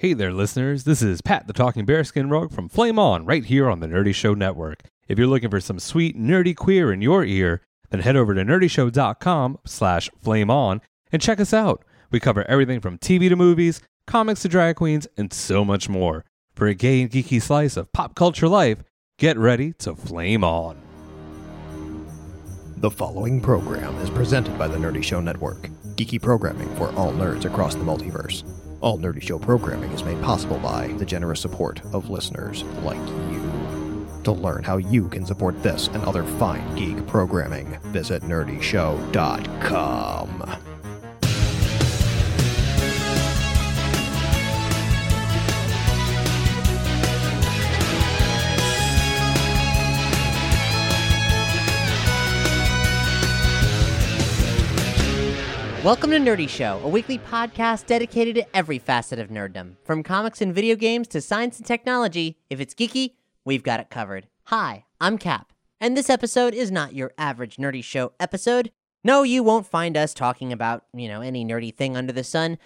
Hey there, listeners. This is Pat the Talking Bearskin Rogue from Flame On right here on the Nerdy Show Network. If you're looking for some sweet nerdy queer in your ear, then head over to nerdyshow.com slash flame on and check us out. We cover everything from TV to movies, comics to drag queens, and so much more. For a gay and geeky slice of pop culture life, get ready to flame on. The following program is presented by the Nerdy Show Network, geeky programming for all nerds across the multiverse. All Nerdy Show programming is made possible by the generous support of listeners like you. To learn how you can support this and other fine geek programming, visit nerdyshow.com. Welcome to Nerdy Show, a weekly podcast dedicated to every facet of nerddom. From comics and video games to science and technology, if it's geeky, we've got it covered. Hi, I'm Cap, and this episode is not your average Nerdy Show episode. No, you won't find us talking about, you know, any nerdy thing under the sun.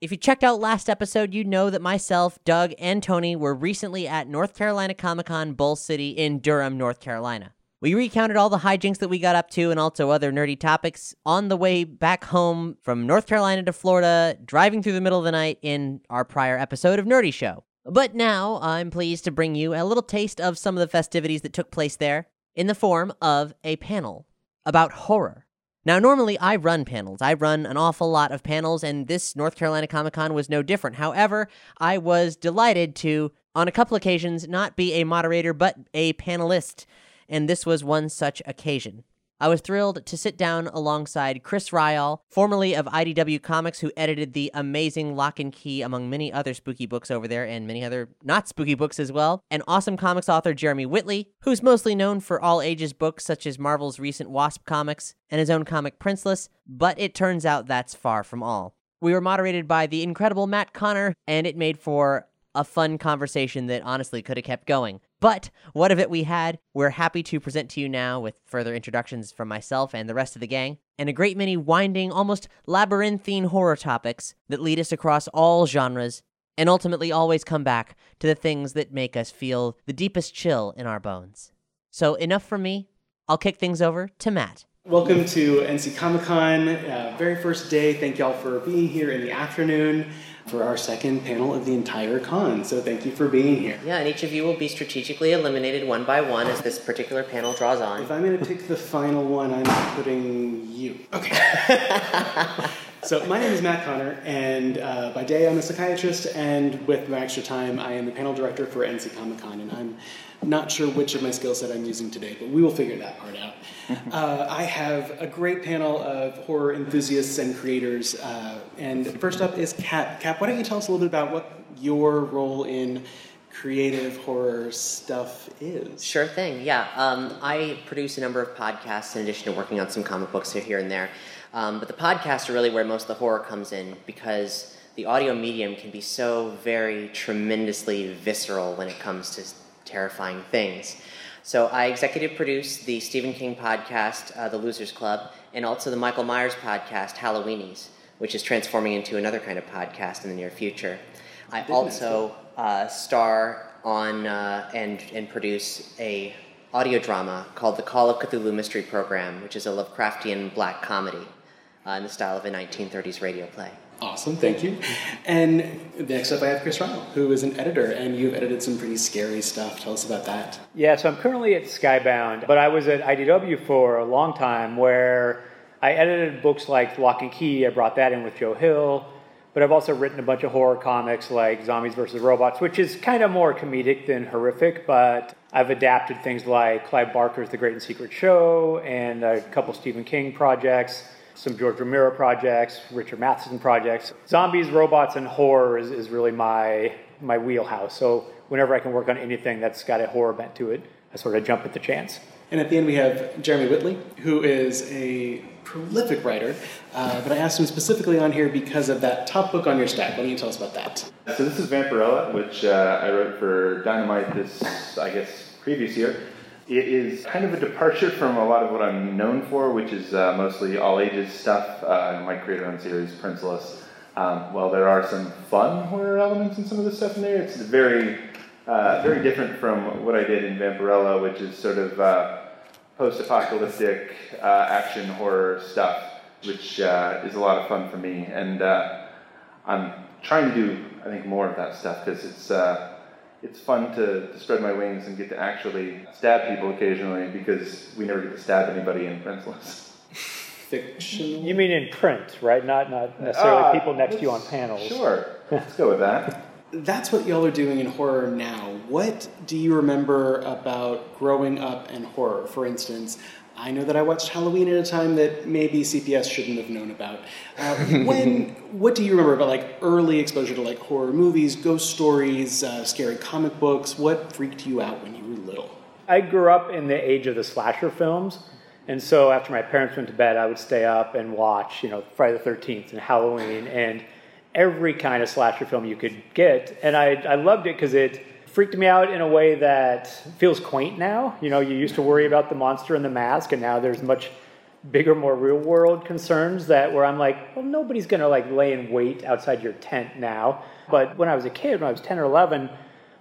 If you checked out last episode, you know that myself, Doug, and Tony were recently at North Carolina Comic Con Bull City in Durham, North Carolina. We recounted all the hijinks that we got up to and also other nerdy topics on the way back home from North Carolina to Florida, driving through the middle of the night in our prior episode of Nerdy Show. But now I'm pleased to bring you a little taste of some of the festivities that took place there in the form of a panel about horror. Now, normally I run panels. I run an awful lot of panels, and this North Carolina Comic Con was no different. However, I was delighted to, on a couple occasions, not be a moderator, but a panelist and this was one such occasion. I was thrilled to sit down alongside Chris Ryall, formerly of IDW Comics, who edited the amazing Locke and Key, among many other spooky books over there, and many other not spooky books as well, and awesome comics author Jeremy Whitley, who's mostly known for all ages books such as Marvel's recent Wasp comics and his own comic Princeless, but it turns out that's far from all. We were moderated by the incredible Matt Connor, and it made for a fun conversation that honestly could have kept going. But what of it we had, we're happy to present to you now with further introductions from myself and the rest of the gang, and a great many winding, almost labyrinthine horror topics that lead us across all genres and ultimately always come back to the things that make us feel the deepest chill in our bones. So, enough from me. I'll kick things over to Matt. Welcome to NC Comic Con, uh, very first day. Thank y'all for being here in the afternoon for our second panel of the entire con. So thank you for being here. Yeah, and each of you will be strategically eliminated one by one as this particular panel draws on. If I'm going to pick the final one, I'm putting you. Okay. so my name is Matt Connor, and uh, by day I'm a psychiatrist, and with my extra time, I am the panel director for NC Comic Con, and I'm not sure which of my skill set I'm using today, but we will figure that part out. Uh, I have a great panel of horror enthusiasts and creators. Uh, and first up is Cap. Cap, why don't you tell us a little bit about what your role in creative horror stuff is? Sure thing, yeah. Um, I produce a number of podcasts in addition to working on some comic books here and there. Um, but the podcasts are really where most of the horror comes in because the audio medium can be so very tremendously visceral when it comes to terrifying things. So I executive produce the Stephen King podcast, uh, The Losers Club, and also the Michael Myers podcast, Halloweenies, which is transforming into another kind of podcast in the near future. I also uh, star on uh, and and produce a audio drama called The Call of Cthulhu Mystery Program, which is a Lovecraftian black comedy uh, in the style of a 1930s radio play. Awesome, thank you. And next up, I have Chris Ryall, who is an editor, and you've edited some pretty scary stuff. Tell us about that. Yeah, so I'm currently at Skybound, but I was at IDW for a long time where I edited books like Locke and Key. I brought that in with Joe Hill, but I've also written a bunch of horror comics like Zombies vs. Robots, which is kind of more comedic than horrific, but I've adapted things like Clive Barker's The Great and Secret Show and a couple Stephen King projects. Some George Romero projects, Richard Matheson projects. Zombies, robots, and horror is, is really my my wheelhouse. So whenever I can work on anything that's got a horror bent to it, I sort of jump at the chance. And at the end, we have Jeremy Whitley, who is a prolific writer. Uh, but I asked him specifically on here because of that top book on your stack. Why don't you tell us about that? So this is Vampirella, which uh, I wrote for Dynamite this, I guess, previous year. It is kind of a departure from a lot of what I'm known for, which is uh, mostly all ages stuff. Uh, my creator owned series, Princeless. Um, well, there are some fun horror elements in some of the stuff in there. It's very, uh, very different from what I did in Vampirella, which is sort of uh, post-apocalyptic uh, action horror stuff, which uh, is a lot of fun for me. And uh, I'm trying to do, I think, more of that stuff because it's uh, it's fun to, to spread my wings and get to actually stab people occasionally because we never get to stab anybody in Princeless. Fictional. You mean in print, right? Not not necessarily Uh, people next to you on panels. Sure, let's go with that. That's what y'all are doing in horror now. What do you remember about growing up in horror? For instance, I know that I watched Halloween at a time that maybe CPS shouldn't have known about. Uh, when, what do you remember about like early exposure to like horror movies, ghost stories, uh, scary comic books? What freaked you out when you were little? I grew up in the age of the slasher films, and so after my parents went to bed, I would stay up and watch, you know, Friday the Thirteenth and Halloween and every kind of slasher film you could get, and I I loved it because it freaked me out in a way that feels quaint now. You know, you used to worry about the monster and the mask, and now there's much bigger, more real world concerns that where I'm like, well, nobody's gonna like lay in wait outside your tent now. But when I was a kid, when I was 10 or 11,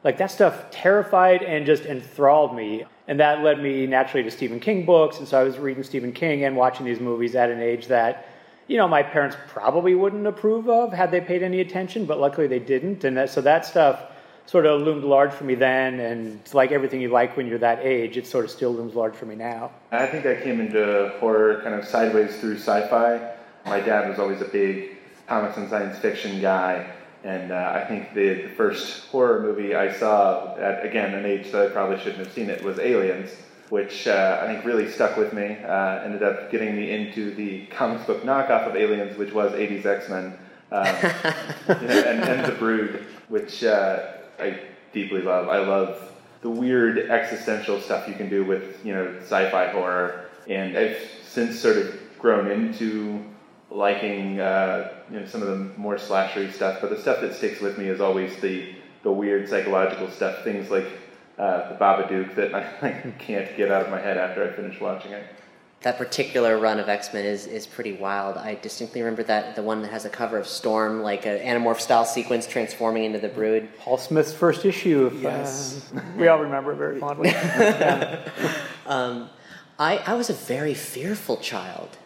like that stuff terrified and just enthralled me. And that led me naturally to Stephen King books. And so I was reading Stephen King and watching these movies at an age that, you know, my parents probably wouldn't approve of had they paid any attention, but luckily they didn't. And that, so that stuff sort of loomed large for me then. And it's like everything you like when you're that age, it sort of still looms large for me now. I think I came into horror kind of sideways through sci-fi. My dad was always a big comics and science fiction guy, and uh, I think the, the first horror movie I saw at again an age that I probably shouldn't have seen it was Aliens, which uh, I think really stuck with me. Uh, ended up getting me into the comics book knockoff of Aliens, which was 80s X-Men, um, you know, and, and The Brood, which uh, I deeply love. I love the weird existential stuff you can do with you know sci-fi horror, and I've since sort of grown into liking uh, you know some of the more slashery stuff. But the stuff that sticks with me is always the the weird psychological stuff, things like uh, the Babadook that I, I can't get out of my head after I finish watching it. That particular run of X Men is, is pretty wild. I distinctly remember that the one that has a cover of Storm, like an Animorph style sequence transforming into the Brood. Paul Smith's first issue. Yes. uh, we all remember it very fondly. Um, I, I was a very fearful child.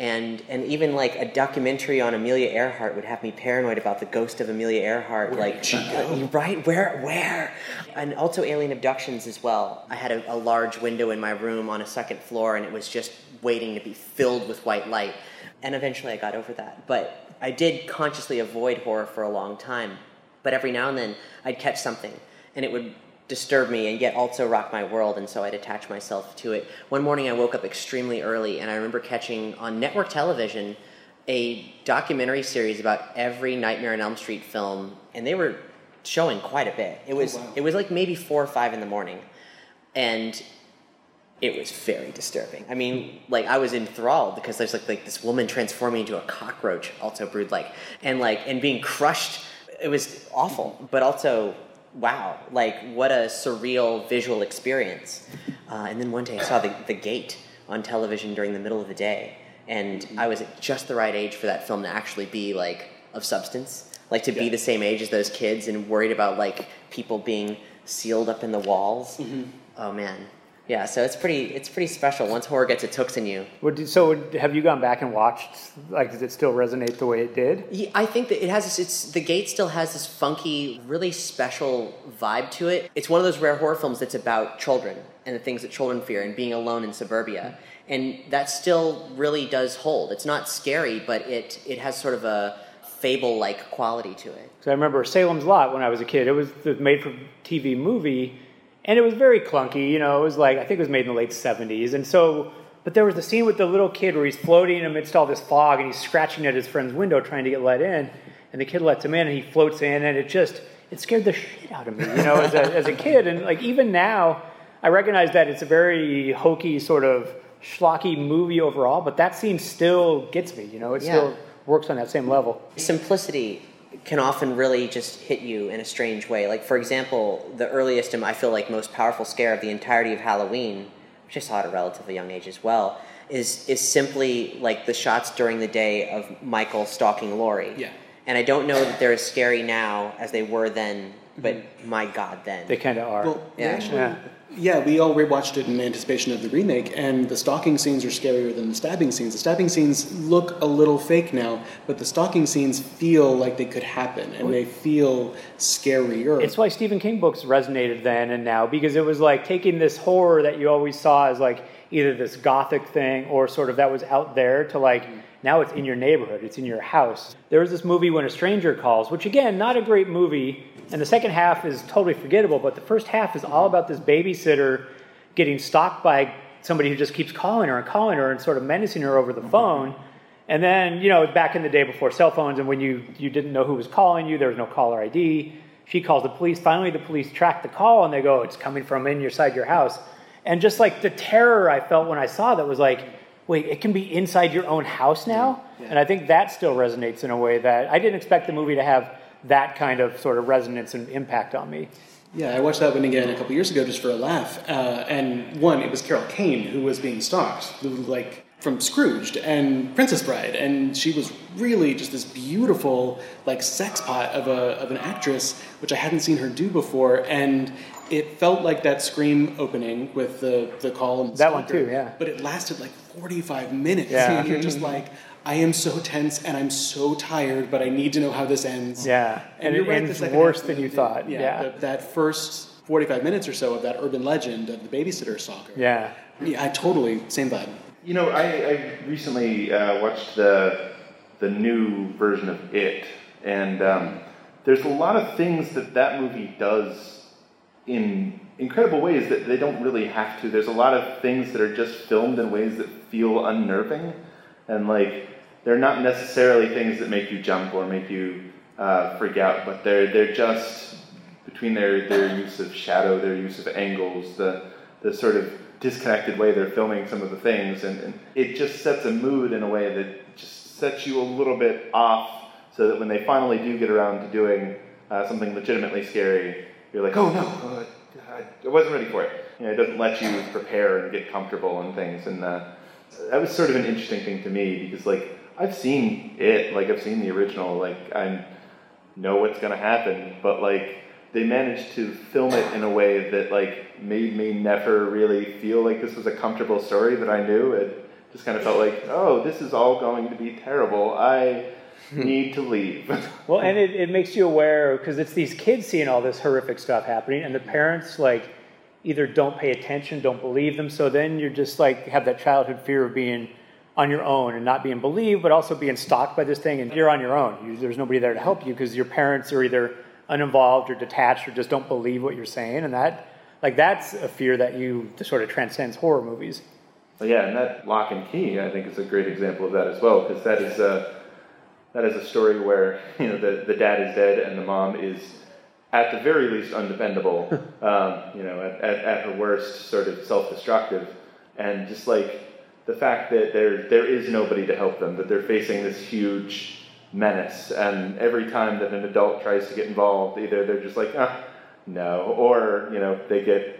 And, and even like a documentary on Amelia Earhart would have me paranoid about the ghost of Amelia Earhart. like, uh, right? Where? Where? And also alien abductions as well. I had a, a large window in my room on a second floor, and it was just waiting to be filled with white light. And eventually I got over that. But I did consciously avoid horror for a long time. But every now and then I'd catch something, and it would disturb me and yet also rock my world, and so I'd attach myself to it. One morning I woke up extremely early, and I remember catching on network television a documentary series about every Nightmare on Elm Street film, and they were showing quite a bit. It oh, was wow. it was like maybe four or five in the morning, and it was very disturbing. I mean, like I was enthralled because there's like like this woman transforming into a cockroach, also brood like, and like and being crushed. It was awful, but also wow, like what a surreal visual experience. Uh, and then one day I saw the, the gate on television during the middle of the day, and I was at just the right age for that film to actually be like of substance, like to be the same age as those kids and worried about like people being sealed up in the walls. Oh man, yeah. So it's pretty it's pretty special once horror gets its hooks in you. Would, so would- have you gone back and watched? Like, does it still resonate the way it did? Yeah, I think that it has this. It's the gate still has this funky, really special vibe to it. It's one of those rare horror films that's about children and the things that children fear and being alone in suburbia, and that still really does hold. It's not scary, but it it has sort of a fable-like quality to it. So I remember Salem's Lot when I was a kid. It was the made-for-TV movie, and it was very clunky. You know, it was like I think it was made in the late '70s, and so But there was the scene with the little kid where he's floating amidst all this fog and he's scratching at his friend's window trying to get let in, and the kid lets him in and he floats in, and it just it scared the shit out of me, you know, as a, as a kid. And like even now, I recognize that it's a very hokey sort of schlocky movie overall, but that scene still gets me, you know, it Yeah. still works on that same level. simplicity can often really just hit you in a strange way. Like, for example, the earliest and I feel like most powerful scare of the entirety of Halloween, which I saw at a relatively young age as well, is is simply like the shots during the day of Michael stalking Laurie. Yeah. And I don't know that they're as scary now as they were then, but mm-hmm. my God, then. They kind of are. Well, we Yeah. actually, Yeah. Yeah. we all rewatched it in anticipation of the remake, and the stalking scenes are scarier than the stabbing scenes. The stabbing scenes look a little fake now, but the stalking scenes feel like they could happen, and they feel scarier. It's why Stephen King books resonated then and now because it was like taking this horror that you always saw as like either this gothic thing or sort of that was out there to like mm-hmm. Now it's in your neighborhood, it's in your house. There was this movie When a Stranger Calls, which again, not a great movie, and the second half is totally forgettable, but the first half is all about this babysitter getting stalked by somebody who just keeps calling her and calling her and sort of menacing her over the mm-hmm. phone. And then, you know, back in the day before cell phones and when you, you didn't know who was calling you, there was no caller ID. She calls the police. Finally, the police track the call and they go, it's coming from inside your house. And just like the terror I felt when I saw that was like, wait, it can be inside your own house now? And I think that still resonates in a way that I didn't expect the movie to have that kind of sort of resonance and impact on me. Yeah, I watched that one again a couple years ago just for a laugh. Uh, and one, it was Carol Kane who was being stalked, like from Scrooged and Princess Bride, and she was really just this beautiful, like sex pot of a of an actress, which I hadn't seen her do before, and. It felt like that Scream opening with the, the call and the That one too, yeah. But it lasted like 45 minutes. Yeah. And you're just like, I am so tense and I'm so tired, but I need to know how this ends. Yeah, and you're it right, ends worse than you the- thought, Yeah, yeah. the- that first 45 minutes or so of that urban legend of the babysitter stalker. Yeah. Yeah, I totally, same vibe. You know, I, I recently uh, watched the the new version of It, and um, there's a lot of things that that movie does in incredible ways that they don't really have to. There's a lot of things that are just filmed in ways that feel unnerving, and like they're not necessarily things that make you jump or make you uh, freak out, but they're they're just between their, their use of shadow, their use of angles, the the sort of disconnected way they're filming some of the things, and, and it just sets a mood in a way that just sets you a little bit off, so that when they finally do get around to doing uh, something legitimately scary, you're like, oh no, I- wasn't ready for it. You know, it doesn't let you prepare and get comfortable and things, and uh, that was sort of an interesting thing to me because like I've seen it, like I've seen the original, like I know what's gonna happen, but like they managed to film it in a way that like made me never really feel like this was a comfortable story that I knew. It just kind of felt like, oh, this is all going to be terrible. I need to leave. Well, and it, it makes you aware because it's these kids seeing all this horrific stuff happening, and the parents like either don't pay attention, don't believe them. So then you're just like have that childhood fear of being on your own and not being believed, but also being stalked by this thing, and you're on your own. You, there's nobody there to help you because your parents are either uninvolved or detached or just don't believe what you're saying, and that like that's a fear that you sort of transcends horror movies. Yeah, and that Locke and Key, I think, is a great example of that as well, because that is a that is a story where you know the, the dad is dead and the mom is at the very least undependable, um, you know, at, at, at her worst, sort of self-destructive, and just like the fact that there there is nobody to help them, that they're facing this huge menace, and every time that an adult tries to get involved, either they're just like, ah, no, or you know, they get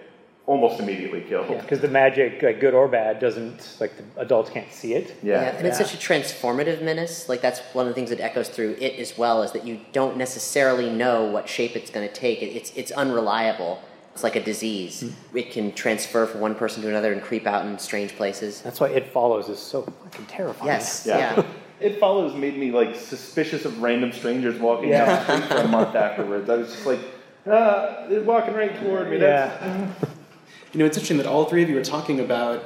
almost immediately killed. Because the magic, like good or bad, doesn't like the adults can't see it. Yeah. and it's Yeah. such a transformative menace. Like that's one of the things that echoes through it as well, is that you don't necessarily know what shape it's going to take. It- It's it's unreliable. It's like a disease. It can transfer from one person to another and creep out in strange places. That's why It Follows is so fucking terrifying. Yes, Yeah. yeah. It follows made me like suspicious of random strangers walking Yeah. down the street for a month afterwards. I was just like, ah, they're walking right toward me. That's, Yeah. You know, it's interesting that all three of you are talking about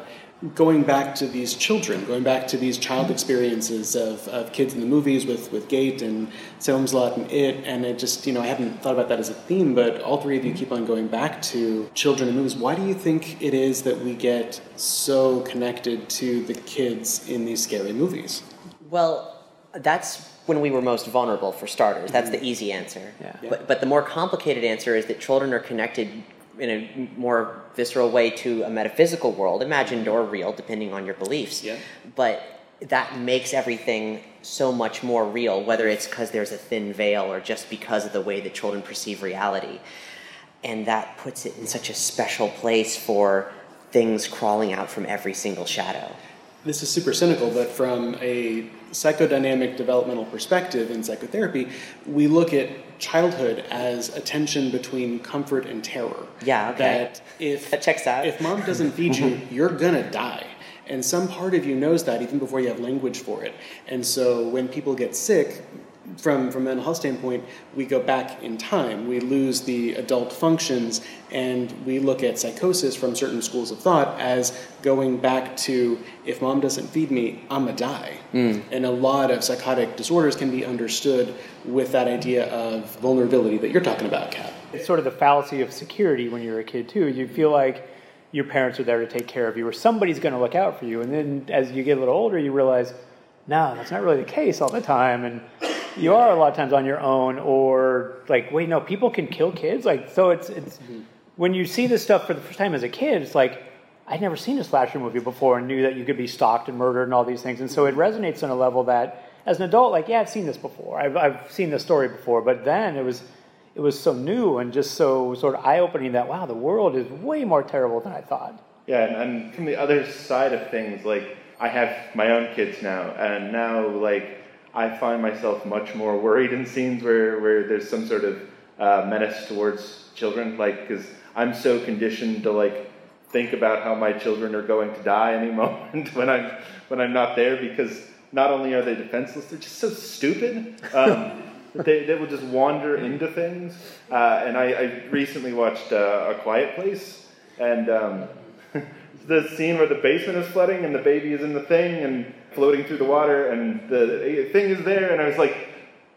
going back to these children, going back to these child mm-hmm. experiences of, of kids in the movies with, with Gate and Salem's and It, and it just, you know, I hadn't thought about that as a theme, but all three of you mm-hmm. keep on going back to children and movies. Why do you think it is that we get so connected to the kids in these scary movies? Well, that's when we were most vulnerable, for starters. That's mm-hmm. the easy answer. Yeah. But, but the more complicated answer is that children are connected in a more visceral way to a metaphysical world, imagined or real, depending on your beliefs. Yeah. But that makes everything so much more real, whether it's because there's a thin veil or just because of the way that children perceive reality. And that puts it in such a special place for things crawling out from every single shadow. This is super cynical, but from a psychodynamic developmental perspective in psychotherapy, we look at childhood as a tension between comfort and terror. Yeah, okay. That if That checks out. if mom doesn't feed you, you're gonna die. And some part of you knows that even before you have language for it. And so when people get sick, from from a mental health standpoint, we go back in time. We lose the adult functions, and we look at psychosis from certain schools of thought as going back to if mom doesn't feed me, I'm gonna die. Mm. And a lot of psychotic disorders can be understood with that idea of vulnerability that you're talking about, Cap. It's sort of the fallacy of security when you're a kid too. You feel like your parents are there to take care of you, or somebody's going to look out for you. And then as you get a little older, you realize, no, that's not really the case all the time, and you are a lot of times on your own, or like, wait, no, people can kill kids. Like, so it's it's when you see this stuff for the first time as a kid, it's like. I'd never seen a slasher movie before and knew that you could be stalked and murdered and all these things. And so it resonates on a level that, as an adult, like, yeah, I've seen this before. I've, I've seen this story before. But then it was, it was so new and just so sort of eye opening that wow, the world is way more terrible than I thought. Yeah, and, and from the other side of things, like I have my own kids now, and now like I find myself much more worried in scenes where, where there's some sort of uh, menace towards children, like because I'm so conditioned to like think about how my children are going to die any moment when I'm when I'm not there because not only are they defenseless, they're just so stupid. Um, they, they will just wander into things. Uh, and I, I recently watched uh, A Quiet Place, and um, the scene where the basement is flooding and the baby is in the thing and floating through the water, and the thing is there, and I was like,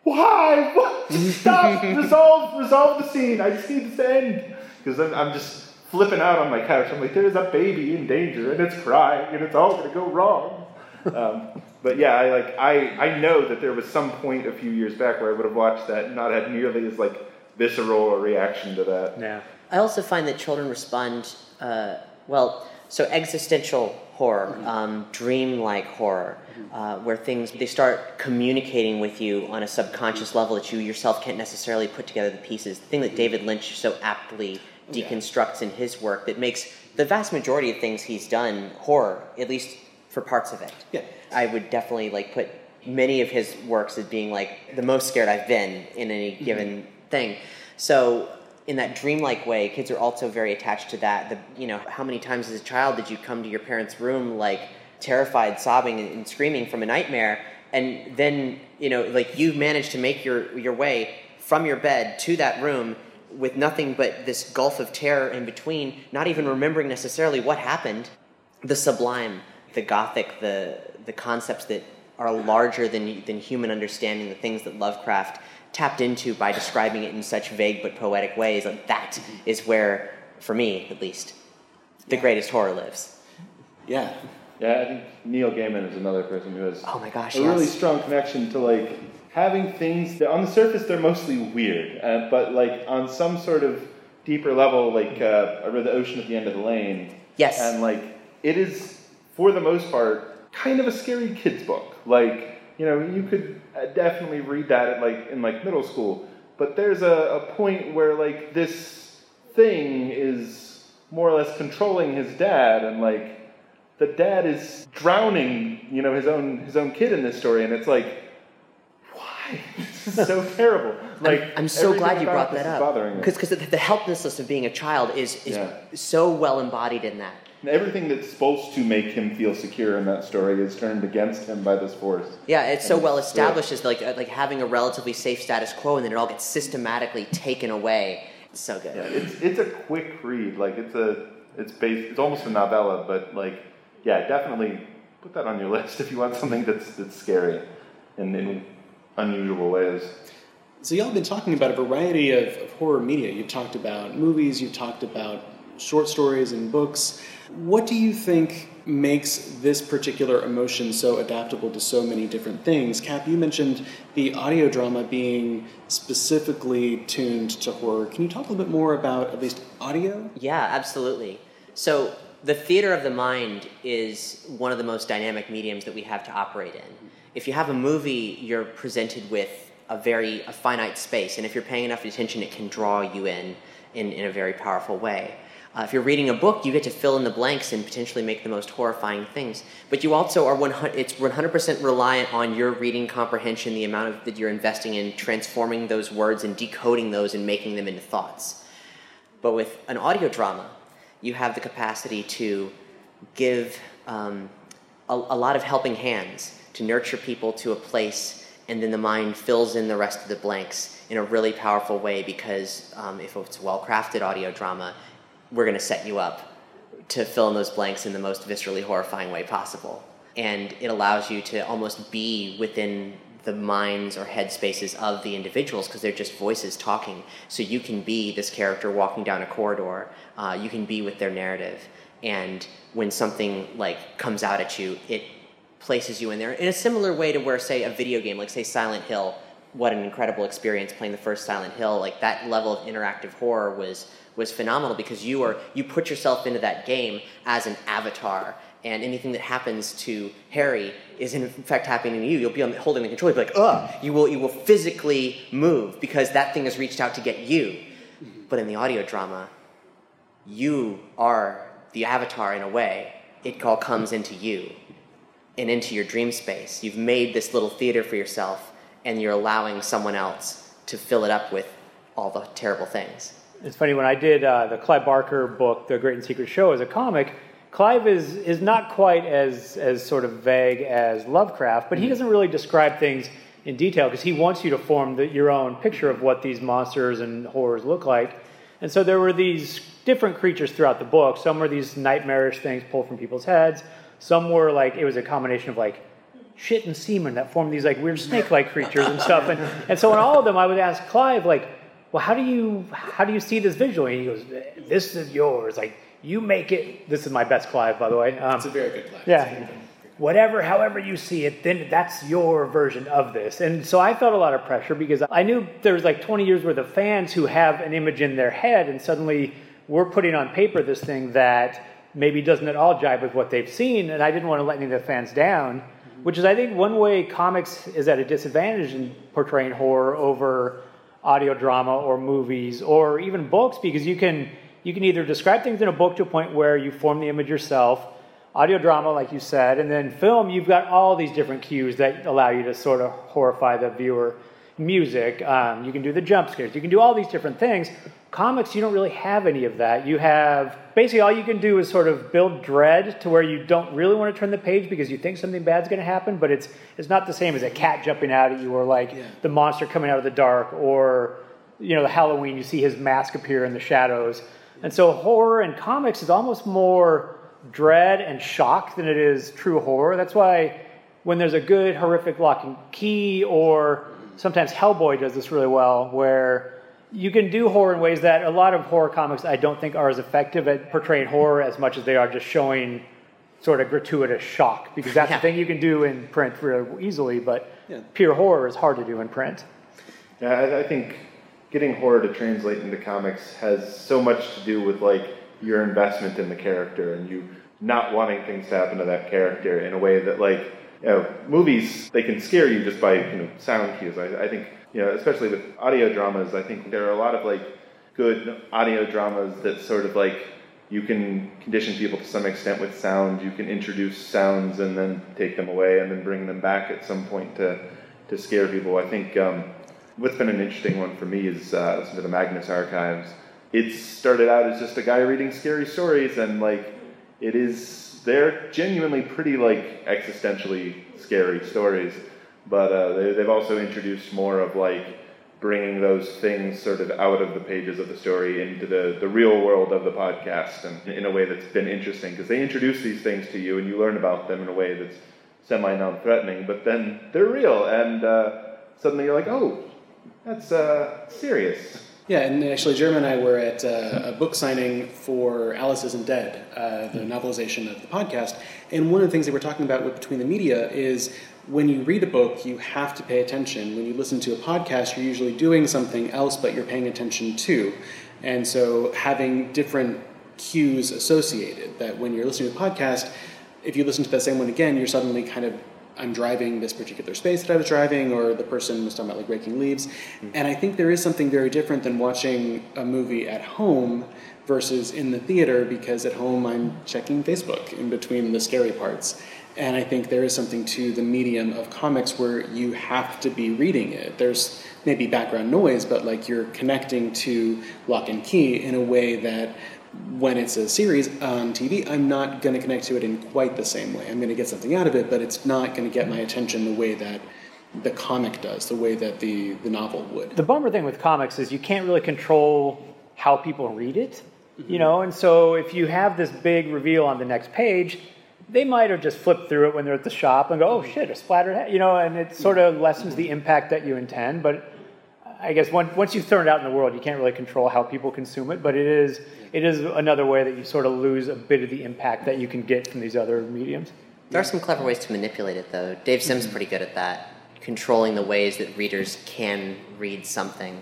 why? What? Stop! resolve, resolve the scene. I just need this to end because I'm, I'm just flipping out on my couch. I'm like, there's a baby in danger, and it's crying, and it's all going to go wrong. Um, but yeah, I like I I know that there was some point a few years back where I would have watched that and not had nearly as like visceral a reaction to that. Yeah. I also find that children respond uh, well. So existential horror, um, dream-like horror, uh, where things they start communicating with you on a subconscious level that you yourself can't necessarily put together the pieces. The thing that David Lynch so aptly deconstructs in his work that makes the vast majority of things he's done horror, at least for parts of it. Yeah. I would definitely like put many of his works as being like the most scared I've been in any given thing. So in that dreamlike way, kids are also very attached to that. The you know, how many times as a child did you come to your parents' room like terrified, sobbing and, screaming from a nightmare, and then you know, like you managed to make your your way from your bed to that room with nothing but this gulf of terror in between, not even remembering necessarily what happened. The sublime, the gothic, the the concepts that are larger than than human understanding, the things that Lovecraft tapped into by describing it in such vague but poetic ways. Like that is where, for me at least, the greatest horror lives. Yeah. Yeah, I think Neil Gaiman is another person who has Oh my gosh, a really strong connection to like having things that on the surface they're mostly weird, uh, but like on some sort of deeper level, like uh, I read The Ocean at the End of the Lane. Yes. And like it is, for the most part, kind of a scary kid's book. Like you know, you could uh, definitely read that at like in like middle school, but there's a, a point where like this thing is more or less controlling his dad, and like the dad is drowning, you know, his own his own kid in this story, and it's like, why? This is so terrible. Like I'm so glad you brought that up me. because the, the helplessness of being a child is is Yeah. so well embodied in that. Everything that's supposed to make him feel secure in that story is turned against him by this force. Yeah, it's so And well it's- established as like uh, like having a relatively safe status quo, and then it all gets systematically taken away. It's so good. Yeah, it's it's a quick read. Like it's a it's based it's almost a novella, but like yeah, definitely put that on your list if you want something that's that's scary in, in unusual ways. So y'all have been talking about a variety of, of horror media. You've talked about movies, you've talked about short stories and books. What do you think makes this particular emotion so adaptable to so many different things? Cap, you mentioned the audio drama being specifically tuned to horror. Can you talk a little bit more about at least audio? Yeah, absolutely. So, the theater of the mind is one of the most dynamic mediums that we have to operate in. If you have a movie, you're presented with a very a finite space, and if you're paying enough attention, it can draw you in in, in a very powerful way. Uh, if you're reading a book, you get to fill in the blanks and potentially make the most horrifying things. But you also are 100, it's 100% reliant on your reading comprehension, the amount of, that you're investing in transforming those words and decoding those and making them into thoughts. But with an audio drama, you have the capacity to give um, a, a lot of helping hands to nurture people to a place, and then the mind fills in the rest of the blanks in a really powerful way because um, if it's well crafted audio drama, we're going to set you up to fill in those blanks in the most viscerally horrifying way possible. And it allows you to almost be within the minds or headspaces of the individuals because they're just voices talking. So you can be this character walking down a corridor. Uh, you can be with their narrative. And when something like comes out at you, it places you in there in a similar way to where, say, a video game, like say Silent Hill, what an incredible experience playing the first Silent Hill. Like that level of interactive horror was was phenomenal because you are you put yourself into that game as an avatar and anything that happens to Harry is in fact happening to you. You'll be holding the controller, you'll be like, ugh, you will, you will physically move because that thing has reached out to get you. But in the audio drama, you are the avatar in a way. It all comes into you and into your dream space. You've made this little theater for yourself and you're allowing someone else to fill it up with all the terrible things. It's funny when I did uh, the Clive Barker book, The Great and Secret Show, as a comic. Clive is is not quite as as sort of vague as Lovecraft, but he doesn't really describe things in detail because he wants you to form the, your own picture of what these monsters and horrors look like. And so there were these different creatures throughout the book. Some were these nightmarish things pulled from people's heads. Some were like it was a combination of like shit and semen that formed these like weird snake-like creatures and stuff. And and so in all of them, I would ask Clive like well, how do you how do you see this visually? And he goes, this is yours. Like you make it. This is my best Clive, by the way. Um, it's a very good Clive. Yeah. Whatever, however you see it, then that's your version of this. And so I felt a lot of pressure because I knew there was like 20 years worth of fans who have an image in their head, and suddenly we're putting on paper this thing that maybe doesn't at all jive with what they've seen, and I didn't want to let any of the fans down. Which is, I think, one way comics is at a disadvantage in portraying horror over audio drama or movies or even books because you can you can either describe things in a book to a point where you form the image yourself audio drama like you said and then film you've got all these different cues that allow you to sort of horrify the viewer music um, you can do the jump scares you can do all these different things. Comics you don't really have any of that. You have basically all you can do is sort of build dread to where you don't really want to turn the page because you think something bad's going to happen but it's it's not the same as a cat jumping out at you or like yeah. the monster coming out of the dark or you know the halloween you see his mask appear in the shadows. And so horror in comics is almost more dread and shock than it is true horror. That's why when there's a good horrific Locke and Key or sometimes hellboy does this really well where you can do horror in ways that a lot of horror comics I don't think are as effective at portraying horror as much as they are just showing sort of gratuitous shock because that's yeah. the thing you can do in print really easily, but yeah. pure horror is hard to do in print. Yeah, I, I think getting horror to translate into comics has so much to do with like your investment in the character and you not wanting things to happen to that character in a way that like you know, movies they can scare you just by you know sound cues. I, I think you know, especially with audio dramas, I think there are a lot of like good audio dramas that sort of like you can condition people to some extent with sound. You can introduce sounds and then take them away and then bring them back at some point to to scare people. I think um, what's been an interesting one for me is uh, listen to the Magnus Archives. It started out as just a guy reading scary stories, and like it is, they're genuinely pretty like existentially scary stories but uh, they, have also introduced more of like bringing those things sort of out of the pages of the story into the, the real world of the podcast and in a way that's been interesting because they introduce these things to you and you learn about them in a way that's semi non threatening, but then they're real and uh, suddenly you're like, oh, that's uh, serious. Yeah, and actually, Jeremy and I were at uh, a book signing for Alice Isn't Dead, uh, the novelization of the podcast. And one of the things they we're talking about with Between the Media is when you read a book, you have to pay attention. When you listen to a podcast, you're usually doing something else, but you're paying attention to. And so, having different cues associated, that when you're listening to a podcast, if you listen to that same one again, you're suddenly kind of I'm driving this particular space that I was driving, or the person was talking about like raking leaves. Mm-hmm. And I think there is something very different than watching a movie at home versus in the theater because at home I'm checking Facebook in between the scary parts. And I think there is something to the medium of comics where you have to be reading it. There's maybe background noise, but like you're connecting to Locke and Key in a way that when it's a series on TV, I'm not going to connect to it in quite the same way. I'm going to get something out of it, but it's not going to get my attention the way that the comic does, the way that the, the novel would. The bummer thing with comics is you can't really control how people read it, mm-hmm. you know, and so if you have this big reveal on the next page, they might have just flipped through it when they're at the shop and go, oh mm-hmm. shit, a splattered head, you know, and it sort mm-hmm. of lessens the mm-hmm. impact that you intend, but I guess once you've thrown it out in the world, you can't really control how people consume it, but it is it is another way that you sort of lose a bit of the impact that you can get from these other mediums. There are some clever ways to manipulate it, though. Dave Sim's mm-hmm. pretty good at that, controlling the ways that readers can read something,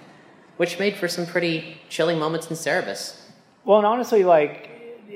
which made for some pretty chilling moments in Cerebus. Well, and honestly, like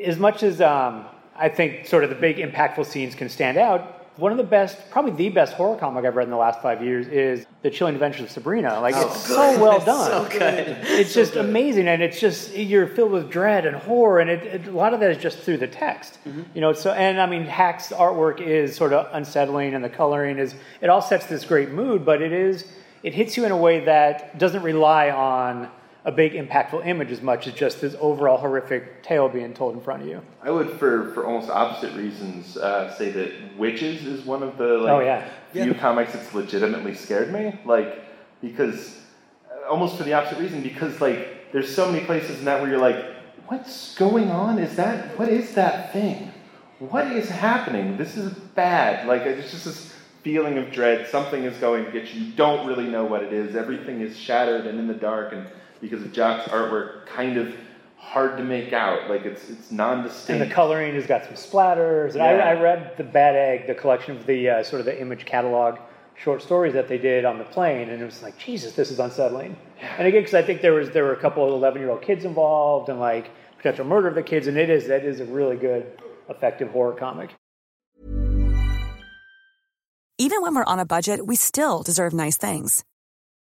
as much as um, I think sort of the big impactful scenes can stand out, one of the best, probably the best horror comic I've read in the last five years is The Chilling Adventures of Sabrina. Like, oh, it's good. so well done. It's so good. It's so just good. amazing. And it's just, you're filled with dread and horror. And it, it, a lot of that is just through the text. Mm-hmm. You know, so, and I mean, Hack's artwork is sort of unsettling and the coloring is, it all sets this great mood, but it is, it hits you in a way that doesn't rely on a big impactful image as much as just this overall horrific tale being told in front of you. I would, for, for almost opposite reasons, uh, say that Wytches is one of the like oh, yeah. few yeah. comics that's legitimately scared me. Like because uh, almost for the opposite reason because like there's so many places in that where you're like, what's going on? Is that what is that thing? What is happening? This is bad. Like it's just this feeling of dread. Something is going to get you. You don't really know what it is. Everything is shattered and in the dark and because of Jock's artwork, kind of hard to make out. Like it's it's non-distinct. And the coloring has got some splatters. And yeah. I, I, read the Bad Egg, the collection of the uh, sort of the image catalog short stories that they did on the plane, and it was like, Jesus, this is unsettling. Yeah. And again, because I think there was there were a couple of eleven-year-old kids involved, and like potential murder of the kids, and it is that is a really good, effective horror comic. Even when we're on a budget, we still deserve nice things.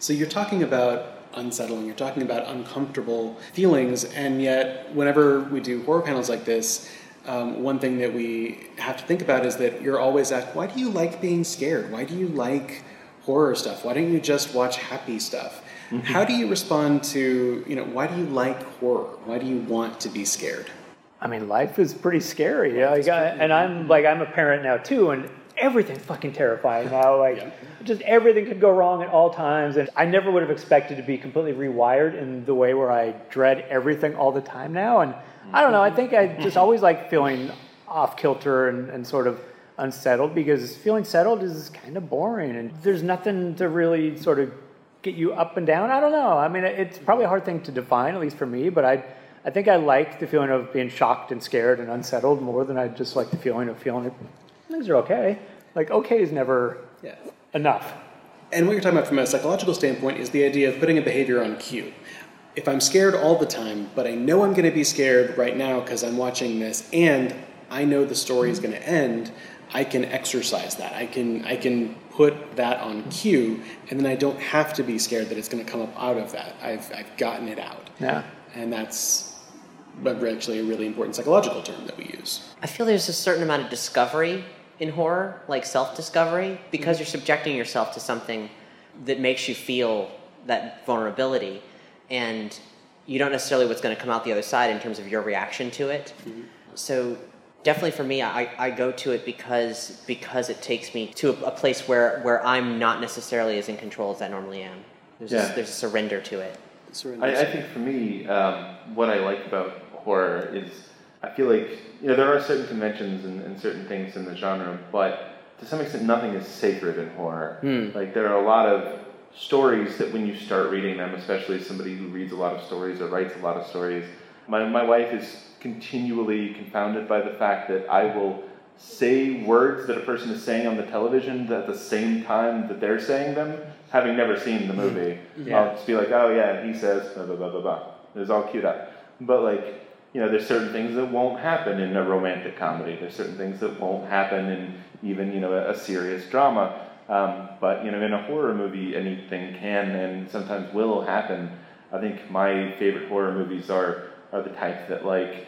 So you're talking about unsettling, you're talking about uncomfortable feelings, and yet, whenever we do horror panels like this, um, one thing that we have to think about is that you're always asked, why do you like being scared? Why do you like horror stuff? Why don't you just watch happy stuff? Mm-hmm. How do you respond to, you know, why do you like horror? Why do you want to be scared? I mean, life is pretty scary, yeah. Like, and I'm like, I'm a parent now too, and everything's fucking terrifying now. Like, yeah. just everything could go wrong at all times. And I never would have expected to be completely rewired in the way where I dread everything all the time now. And I don't know, I think I just always like feeling off kilter and, and sort of unsettled because feeling settled is kind of boring. And there's nothing to really sort of get you up and down. I don't know. I mean, it's probably a hard thing to define, at least for me. But I, I think I like the feeling of being shocked and scared and unsettled more than I just like the feeling of feeling things are okay. Like okay is never Yeah. enough. And what you're talking about from a psychological standpoint is the idea of putting a behavior on cue. If I'm scared all the time, but I know I'm going to be scared right now because I'm watching this, and I know the story is going to end, I can exercise that. I can I can put that on cue, and then I don't have to be scared that it's going to come up out of that. I've I've gotten it out, Yeah. and that's but actually a really important psychological term that we use. I feel there's a certain amount of discovery in horror, like self discovery, because you're subjecting yourself to something that makes you feel that vulnerability, and you don't necessarily what's going to come out the other side in terms of your reaction to it. So definitely for me, I, I go to it because because it takes me to a, a place where, where I'm not necessarily as in control as I normally am. There's, Yeah. a, there's a surrender to it. I, I think for me, um, what I like about horror is I feel like you know there are certain conventions and, and certain things in the genre, but to some extent, nothing is sacred in horror. Hmm. Like there are a lot of stories that when you start reading them, especially somebody who reads a lot of stories or writes a lot of stories, my my wife is continually confounded by the fact that I will say words that a person is saying on the television at the same time that they're saying them, having never seen the hmm. movie. I'll just be like, oh yeah, he says blah blah blah blah blah. It's all queued up. But like, you know, there's certain things that won't happen in a romantic comedy. There's certain things that won't happen in even you know a, a serious drama. Um, but you know, in a horror movie, anything can and sometimes will happen. I think my favorite horror movies are are the type that like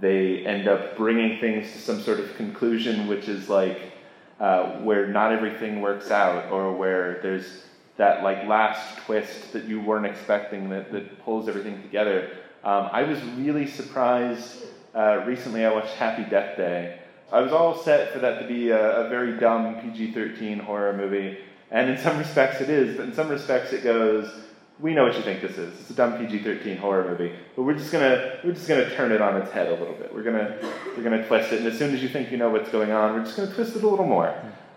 they end up bringing things to some sort of conclusion, which is like uh, where not everything works out, or where there's that like last twist that you weren't expecting that, that pulls everything together. Um, I was really surprised uh, recently. I watched Happy Death Day. I was all set for that to be a, a very dumb PG-13 horror movie, and in some respects it is, but in some respects it goes we know what you think this is. It's a dumb PG-13 horror movie, but we're just gonna we're just gonna turn it on its head a little bit. We're gonna we're gonna twist it, and as soon as you think you know what's going on, we're just gonna twist it a little more.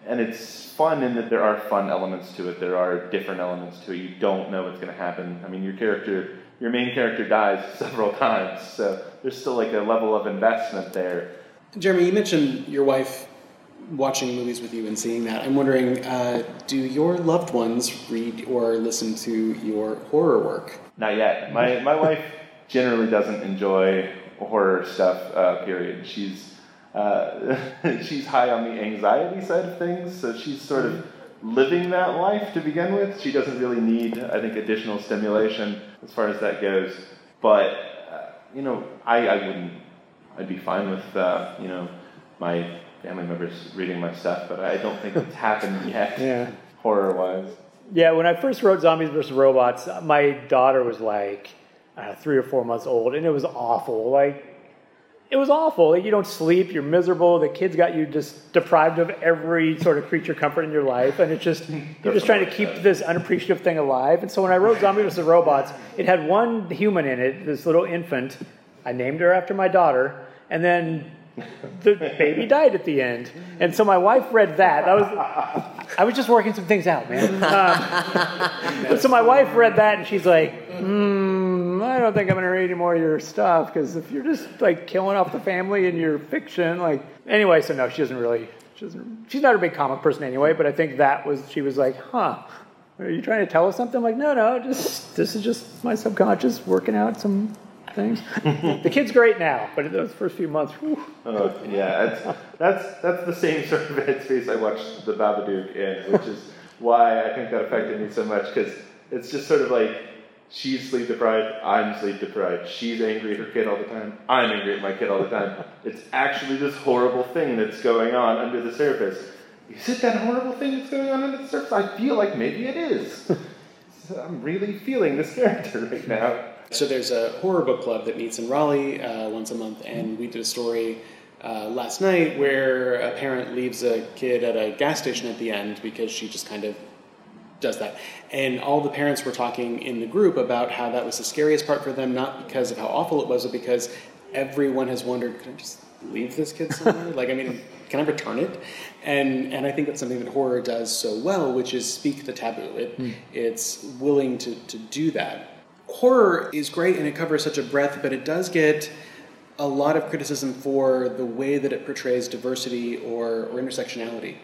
And it's fun in that there are fun elements to it. There are different elements to it. You don't know what's gonna happen. I mean, your character, your main character dies several times, so there's still like a level of investment there. Jeremy, you mentioned your wife watching movies with you and seeing that. I'm wondering, uh, do your loved ones read or listen to your horror work? Not yet. My my wife generally doesn't enjoy horror stuff. Uh, period. She's uh, she's high on the anxiety side of things, so she's sort of living that life to begin with. She doesn't really need, I think, additional stimulation as far as that goes. But uh, you know, I, I wouldn't. I'd be fine with uh, you know my family members reading my stuff, but I don't think it's happened yet. Yeah. Horror wise. Yeah, when I first wrote Zombies vs. Robots, my daughter was like uh, three or four months old, and it was awful. Like, it was awful. Like, you don't sleep, you're miserable. The kids got you just deprived of every sort of creature comfort in your life, and it's just you're just trying to keep this unappreciative thing alive. And so when I wrote Zombies vs. Robots, it had one human in it, this little infant. I named her after my daughter, and then the baby died at the end. And so my wife read that. I was I was just working some things out, man. Um, so my wife read that and she's like, mm, I don't think I'm going to read any more of your stuff because if you're just like killing off the family in your fiction, like anyway. So no, she doesn't really. She doesn't, she's not a big comic person anyway. But I think that was she was like, huh. Are you trying to tell us something? I'm like, no, no, just this is just my subconscious working out some things. the kid's great now, but in those first few months, whew, Oh, yeah, that's, that's that's the same sort of headspace I watched The Babadook in, which is why I think that affected me so much because it's just sort of like she's sleep deprived, I'm sleep deprived. She's angry at her kid all the time, I'm angry at my kid all the time. It's actually this horrible thing that's going on under the surface. Is it that horrible thing that's going on under the surface? I feel like maybe it is. I'm really feeling this character right now. So there's a horror book club that meets in Raleigh uh, once a month, and we did a story uh, last night where a parent leaves a kid at a gas station at the end because she just kind of does that. And all the parents were talking in the group about how that was the scariest part for them, not because of how awful it was, but because everyone has wondered, could I just leave this kid somewhere? like, I mean, can I return it? And and I think that's something that horror does so well, which is speak the taboo. It hmm. it's willing to to do that. Horror is great and it covers such a breadth, but it does get a lot of criticism for the way that it portrays diversity or, or intersectionality.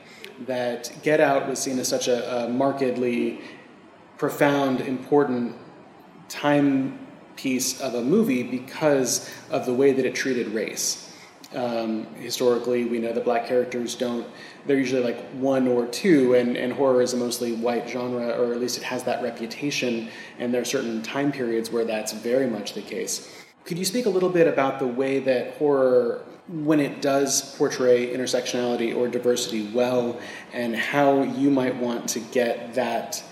That Get Out was seen as such a, a markedly profound, important timepiece of a movie because of the way that it treated race. Um, historically, we know that black characters don't, they're usually like one or two, and, and horror is a mostly white genre, or at least it has that reputation, and there are certain time periods where that's very much the case. Could you speak a little bit about the way that horror, when it does portray intersectionality or diversity well, and how you might want to get that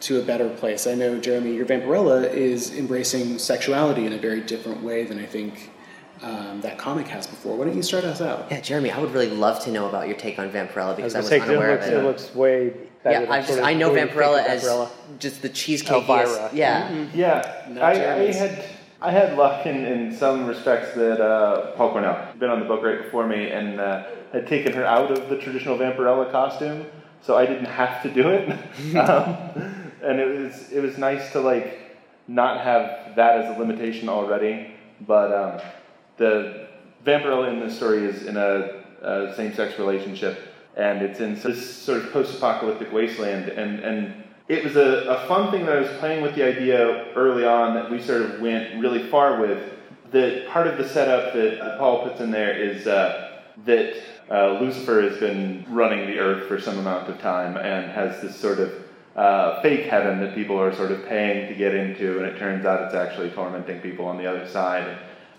to a better place? I know, Jeremy, your Vampirella is embracing sexuality in a very different way than I think um, that comic has before. Why don't you start us out? Yeah, Jeremy, I would really love to know about your take on Vampirella I was because I gonna was it unaware looks, of it it. looks way better. Yeah, I just I know the way you think Vampirella of as Vampirella. just the cheesecake. Elvira. Yeah. Yeah, Not I, I Jeremy's. had I had luck in, in some respects that uh, Paul Cornell had been on the book right before me and uh, had taken her out of the traditional Vampirella costume, so I didn't have to do it. um, and it was it was nice to like not have that as a limitation already. But um, the Vampirella in this story is in a, a same-sex relationship, and it's in this sort of post-apocalyptic wasteland, and and it was a, a fun thing that I was playing with the idea early on that we sort of went really far with. That part of the setup that uh, Paul puts in there is uh, that uh, Lucifer has been running the earth for some amount of time and has this sort of uh, fake heaven that people are sort of paying to get into, and it turns out it's actually tormenting people on the other side.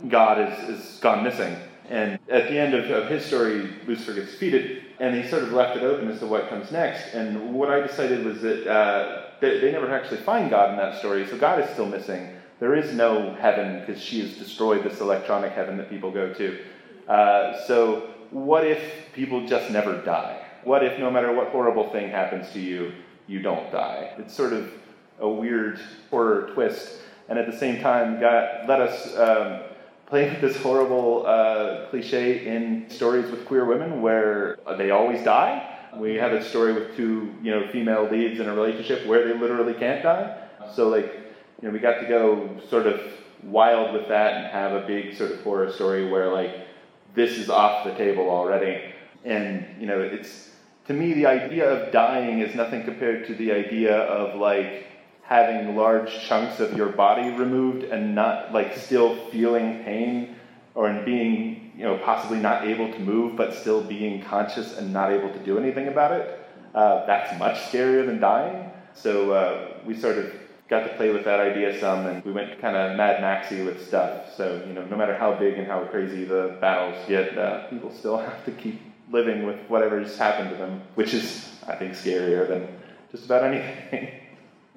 God is, is gone missing. And at the end of, of his story, Lucifer gets defeated, and he sort of left it open as to what comes next. And what I decided was that uh, they, they never actually find God in that story, so God is still missing. There is no heaven because she has destroyed this electronic heaven that people go to. Uh, so, what if people just never die? What if no matter what horrible thing happens to you, you don't die? It's sort of a weird horror twist, and at the same time, God let us um, play with this horrible uh, cliche in stories with queer women where they always die. We have a story with two, you know, female leads in a relationship where they literally can't die. So, like, you know, we got to go sort of wild with that and have a big sort of horror story where, like, this is off the table already. And, you know, it's, to me, the idea of dying is nothing compared to the idea of, like, having large chunks of your body removed and not, like, still feeling pain or in being, you know, possibly not able to move but still being conscious and not able to do anything about it. Uh, that's much scarier than dying. So uh, we sort of got to play with that idea some, and we went kind of Mad Maxy with stuff. So you know, no matter how big and how crazy the battles get, uh, people still have to keep living with whatever's happened to them, which is, I think, scarier than just about anything.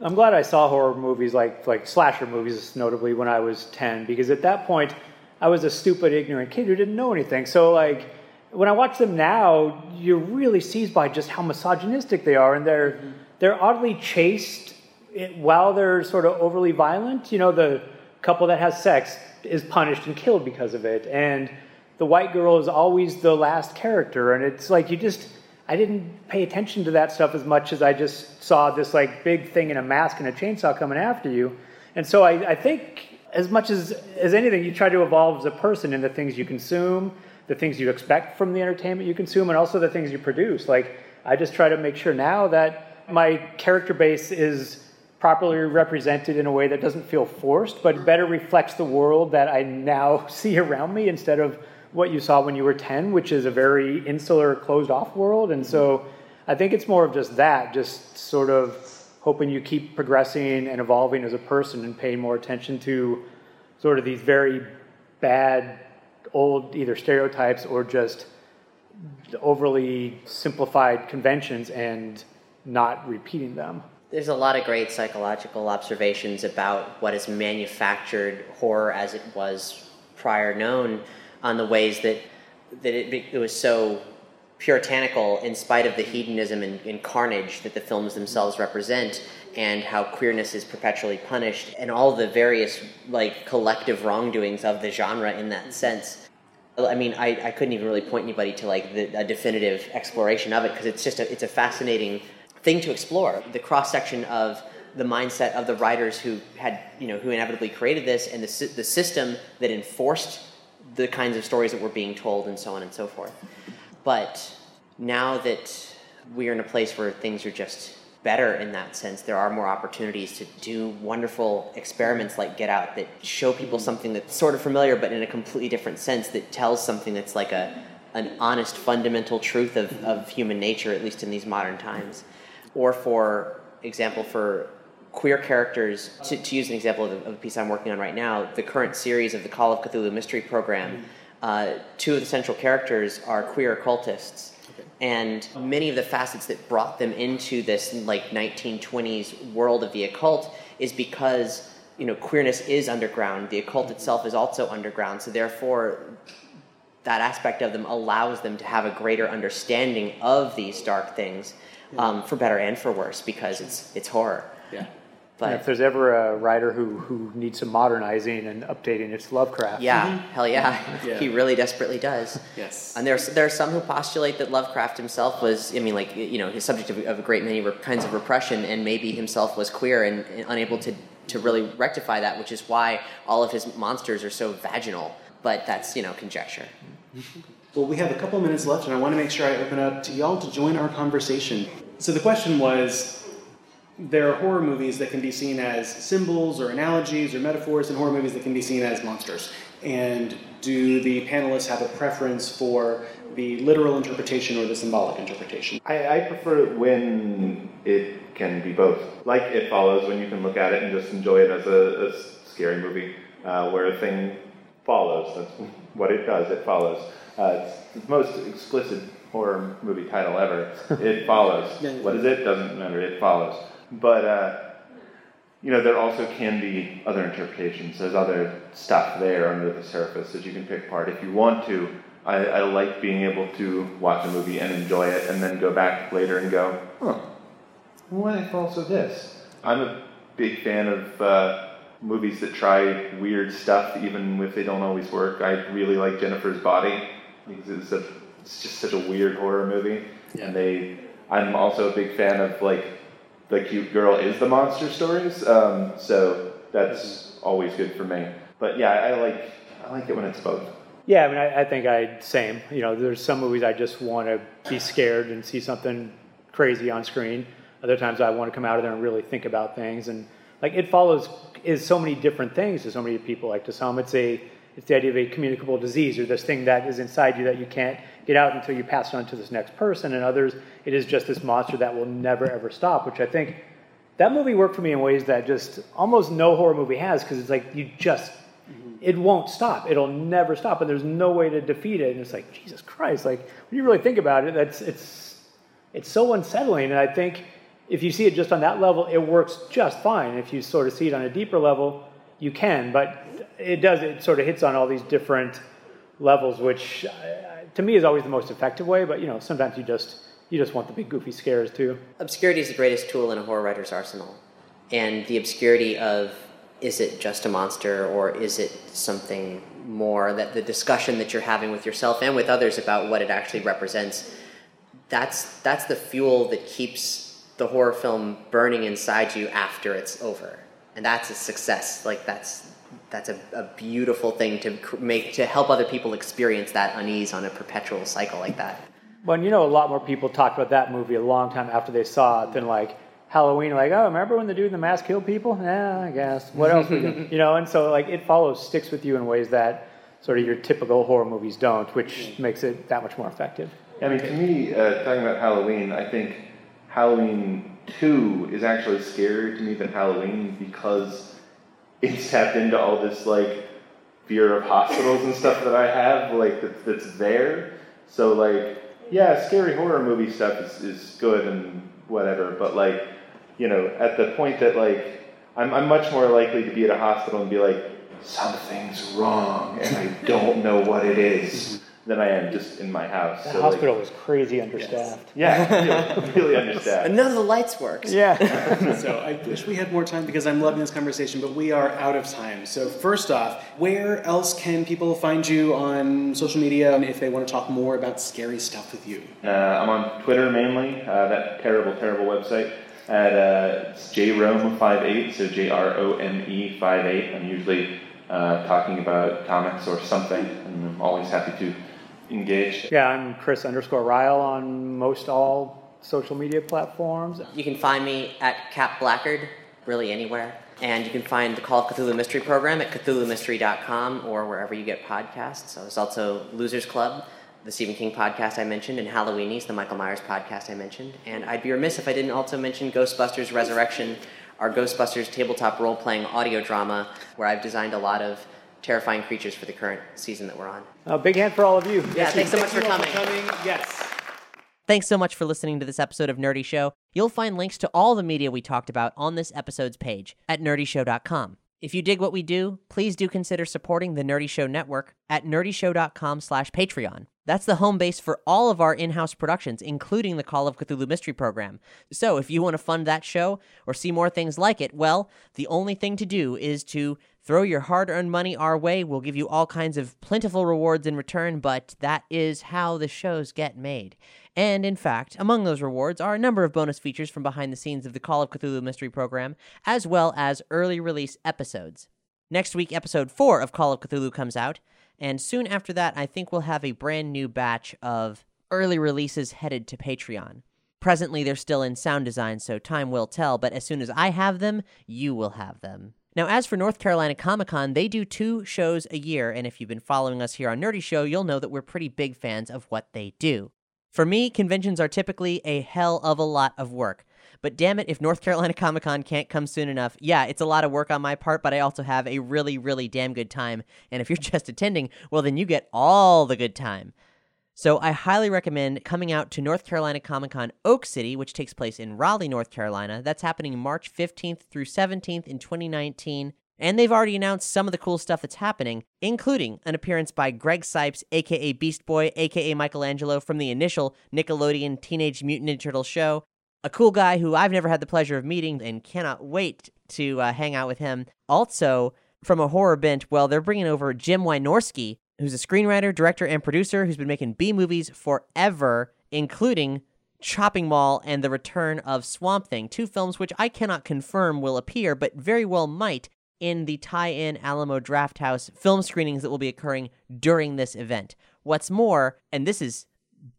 I'm glad I saw horror movies like like slasher movies, notably when I was ten, because at that point I was a stupid, ignorant kid who didn't know anything. So like when I watch them now, you're really seized by just how misogynistic they are, and they're they're oddly chaste while they're sort of overly violent. You know, the couple that has sex is punished and killed because of it, and the white girl is always the last character, and it's like you just I didn't pay attention to that stuff as much as I just saw this like big thing in a mask and a chainsaw coming after you. And so I, I think as much as as anything, you try to evolve as a person in the things you consume, the things you expect from the entertainment you consume, and also the things you produce. Like I just try to make sure now that my character base is properly represented in a way that doesn't feel forced, but better reflects the world that I now see around me instead of what you saw when you were 10, which is a very insular, closed off world. And so I think it's more of just that, just sort of hoping you keep progressing and evolving as a person and paying more attention to sort of these very bad, old either stereotypes or just overly simplified conventions and not repeating them. There's a lot of great psychological observations about what is manufactured horror as it was prior known on the ways that that it, it was so puritanical in spite of the hedonism and, and carnage that the films themselves represent and how queerness is perpetually punished and all the various like collective wrongdoings of the genre in that mm-hmm. sense I mean, I, I couldn't even really point anybody to like the, a definitive exploration of it because it's just a, it's a fascinating thing to explore. The cross section of the mindset of the writers who had you know who inevitably created this and the the system that enforced the kinds of stories that were being told and so on and so forth. But now that we are in a place where things are just better in that sense. There are more opportunities to do wonderful experiments like Get Out that show people something that's sort of familiar but in a completely different sense that tells something that's like a an honest fundamental truth of, of human nature, at least in these modern times. Or for example, for queer characters, to, to use an example of, of a piece I'm working on right now, the current series of the Call of Cthulhu Mystery Program, uh, two of the central characters are queer occultists. And many of the facets that brought them into this like 1920s world of the occult is because you know queerness is underground. The occult itself is also underground. So therefore that aspect of them allows them to have a greater understanding of these dark things um, for better and for worse because it's it's horror. Yeah. And if there's ever a writer who, who needs some modernizing and updating, it's Lovecraft. Yeah, mm-hmm. hell yeah. Yeah. He really desperately does. Yes. And there's there are some who postulate that Lovecraft himself was, I mean, like you know, he's subject of, of a great many re- kinds of repression, and maybe himself was queer and, and unable to to really rectify that, which is why all of his monsters are so vaginal. But that's you know conjecture. Well, we have a couple minutes left, and I want to make sure I open up to y'all to join our conversation. So the question was there are horror movies that can be seen as symbols or analogies or metaphors, and horror movies that can be seen as monsters. And do the panelists have a preference for the literal interpretation or the symbolic interpretation? I, I prefer it when it can be both. Like It Follows, when you can look at it and just enjoy it as a, a scary movie, uh, where a thing follows. That's what it does, it follows. Uh, it's the most explicit horror movie title ever. It follows. Yeah, yeah. What is it? Doesn't matter, it follows. But, uh, you know, there also can be other interpretations. There's other stuff there under the surface that you can pick apart if you want to. I, I like being able to watch a movie and enjoy it and then go back later and go, huh, what if also this? I'm a big fan of uh, movies that try weird stuff, even if they don't always work. I really like Jennifer's Body because it's a it's just such a weird horror movie, and they. I'm also a big fan of like the cute girl is the monster stories, um, so that's always good for me. But yeah, I like I like it when it's both. Yeah, I mean, I, I think I same. You know, there's some movies I just want to be scared and see something crazy on screen. Other times I want to come out of there and really think about things. And like it follows is so many different things to so many people. Like to some, it's a it's the idea of a communicable disease or this thing that is inside you that you can't get out until you pass it on to this next person. And others, it is just this monster that will never ever stop. Which I think that movie worked for me in ways that just almost no horror movie has because it's like you just mm-hmm. it won't stop. It'll never stop, and there's no way to defeat it. And it's like Jesus Christ! Like when you really think about it, that's it's it's so unsettling. And I think if you see it just on that level, it works just fine. If you sort of see it on a deeper level, you can. But it does. It sort of hits on all these different levels, which uh, to me is always the most effective way. But you know, sometimes you just you just want the big goofy scares too. Obscurity is the greatest tool in a horror writer's arsenal. And the obscurity of is it just a monster or is it something more that the discussion that you're having with yourself and with others about what it actually represents that's that's the fuel that keeps the horror film burning inside you after it's over and that's a success like that's that's a, a beautiful thing to make to help other people experience that unease on a perpetual cycle like that Well, you know, a lot more people talked about that movie a long time after they saw it than like Halloween. Like, oh, remember when the dude in the mask killed people? Yeah, I guess. What else? we? You know, and so like it follows, sticks with you in ways that sort of your typical horror movies don't, which makes it that much more effective. I mean, to me, uh, talking about Halloween, I think Halloween 2 is actually scarier to me than Halloween because it's tapped into all this, like, fear of hospitals and stuff that I have, like, that, that's there. So, like, yeah, scary horror movie stuff is, is good and whatever, but, like, you know, at the point that, like, I'm, I'm much more likely to be at a hospital and be like, something's wrong and I don't know what it is. Than I am just in my house. The So, like, hospital was crazy understaffed. yeah, really, really understaffed. And none of the lights worked. Yeah. so I wish we had more time because I'm loving this conversation, but we are out of time. So first off, where else can people find you on social media and if they want to talk more about scary stuff with you? Uh, I'm on Twitter mainly, uh, that terrible, terrible website. At uh, it's jrome58, so J R O M E 58. I'm usually uh, talking about comics or something, and I'm always happy to engage. yeah, I'm Chris underscore Ryall on most all social media platforms. You can find me at Cap Blackard, really anywhere. And you can find the Call of Cthulhu Mystery Program at CthulhuMystery.com or wherever you get podcasts. So there's also Losers Club, the Stephen King podcast I mentioned, and Halloweenies, the Michael Myers podcast I mentioned. And I'd be remiss if I didn't also mention Ghostbusters Resurrection, our Ghostbusters tabletop role playing audio drama, where I've designed a lot of terrifying creatures for the current season that we're on. A big hand for all of you. Yeah, thanks so much for Thank you all coming. coming. Yes. Thanks so much for listening to this episode of Nerdy Show. You'll find links to all the media we talked about on this episode's page at nerdyshow.com. If you dig what we do, please do consider supporting the Nerdy Show network at nerdyshow.com slash Patreon. That's the home base for all of our in-house productions, including the Call of Cthulhu Mystery Program. So if you want to fund that show or see more things like it, well, the only thing to do is to throw your hard-earned money our way. We'll give you all kinds of plentiful rewards in return, but that is how the shows get made. And in fact, among those rewards are a number of bonus features from behind the scenes of the Call of Cthulhu Mystery Program, as well as early release episodes. Next week, episode 4 of Call of Cthulhu comes out, and soon after that, I think we'll have a brand new batch of early releases headed to Patreon. Presently, they're still in sound design, so time will tell, but as soon as I have them, you will have them. Now, as for North Carolina Comic Con, they do two shows a year, and if you've been following us here on Nerdy Show, you'll know that we're pretty big fans of what they do. For me, conventions are typically a hell of a lot of work. But damn it, if North Carolina Comic Con can't come soon enough, yeah, it's a lot of work on my part, but I also have a really, really damn good time. And if you're just attending, well, then you get all the good time. So I highly recommend coming out to North Carolina Comic Con Oak City, which takes place in Raleigh, North Carolina. That's happening March 15th through 17th in 2019. And they've already announced some of the cool stuff that's happening, including an appearance by Greg Cipes, aka Beast Boy, aka Michelangelo from the initial Nickelodeon Teenage Mutant Ninja Turtle show. A cool guy who I've never had the pleasure of meeting and cannot wait to uh, hang out with him. Also, from a horror bent, well, they're bringing over Jim Wynorski, who's a screenwriter, director, and producer who's been making B movies forever, including Chopping Mall and The Return of Swamp Thing, two films which I cannot confirm will appear, but very well might in the tie in Alamo Drafthouse film screenings that will be occurring during this event. What's more, and this is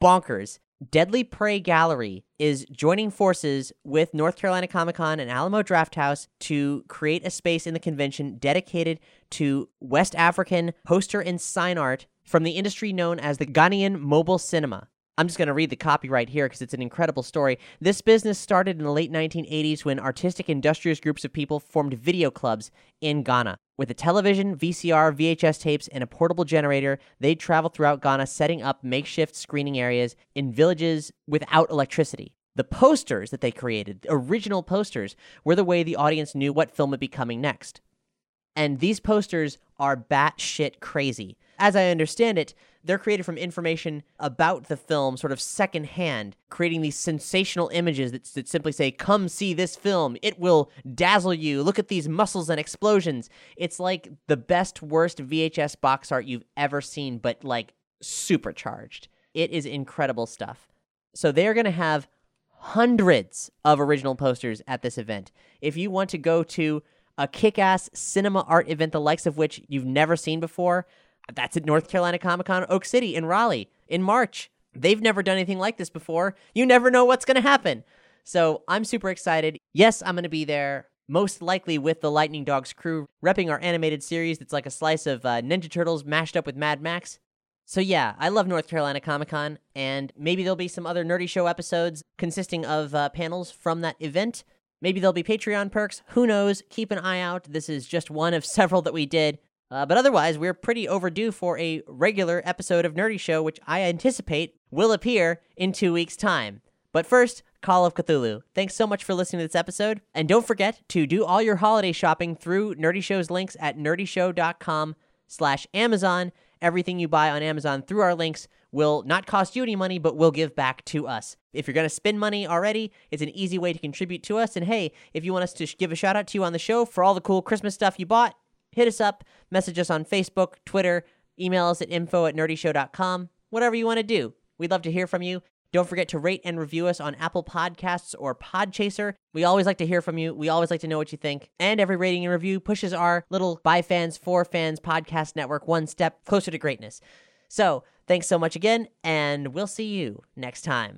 bonkers, Deadly Prey Gallery is joining forces with North Carolina Comic Con and Alamo Drafthouse to create a space in the convention dedicated to West African poster and sign art from the industry known as the Ghanaian Mobile Cinema. I'm just going to read the copyright here because it's an incredible story. This business started in the late 1980s when artistic industrious groups of people formed video clubs in Ghana. With a television, VCR, VHS tapes, and a portable generator, they'd travel throughout Ghana setting up makeshift screening areas in villages without electricity. The posters that they created, the original posters, were the way the audience knew what film would be coming next. And these posters are batshit crazy. As I understand it, they're created from information about the film, sort of secondhand, creating these sensational images that, that simply say, Come see this film. It will dazzle you. Look at these muscles and explosions. It's like the best, worst VHS box art you've ever seen, but like supercharged. It is incredible stuff. So they're going to have hundreds of original posters at this event. If you want to go to a kick ass cinema art event, the likes of which you've never seen before, that's at North Carolina Comic Con Oak City in Raleigh in March. They've never done anything like this before. You never know what's going to happen. So I'm super excited. Yes, I'm going to be there, most likely with the Lightning Dogs crew, repping our animated series that's like a slice of uh, Ninja Turtles mashed up with Mad Max. So yeah, I love North Carolina Comic Con, and maybe there'll be some other Nerdy Show episodes consisting of uh, panels from that event. Maybe there'll be Patreon perks. Who knows? Keep an eye out. This is just one of several that we did. Uh, but otherwise, we're pretty overdue for a regular episode of Nerdy Show, which I anticipate will appear in two weeks' time. But first, Call of Cthulhu. Thanks so much for listening to this episode. And don't forget to do all your holiday shopping through Nerdy Show's links at nerdyshow.com slash Amazon Everything you buy on Amazon through our links will not cost you any money, but will give back to us. If you're going to spend money already, it's an easy way to contribute to us. And hey, if you want us to give a shout out to you on the show for all the cool Christmas stuff you bought, hit us up, message us on Facebook, Twitter, email us at info at nerdyshow.com, whatever you want to do. We'd love to hear from you. Don't forget to rate and review us on Apple Podcasts or Podchaser. We always like to hear from you. We always like to know what you think. And every rating and review pushes our little by fans, for fans podcast network one step closer to greatness. So, thanks so much again, and we'll see you next time.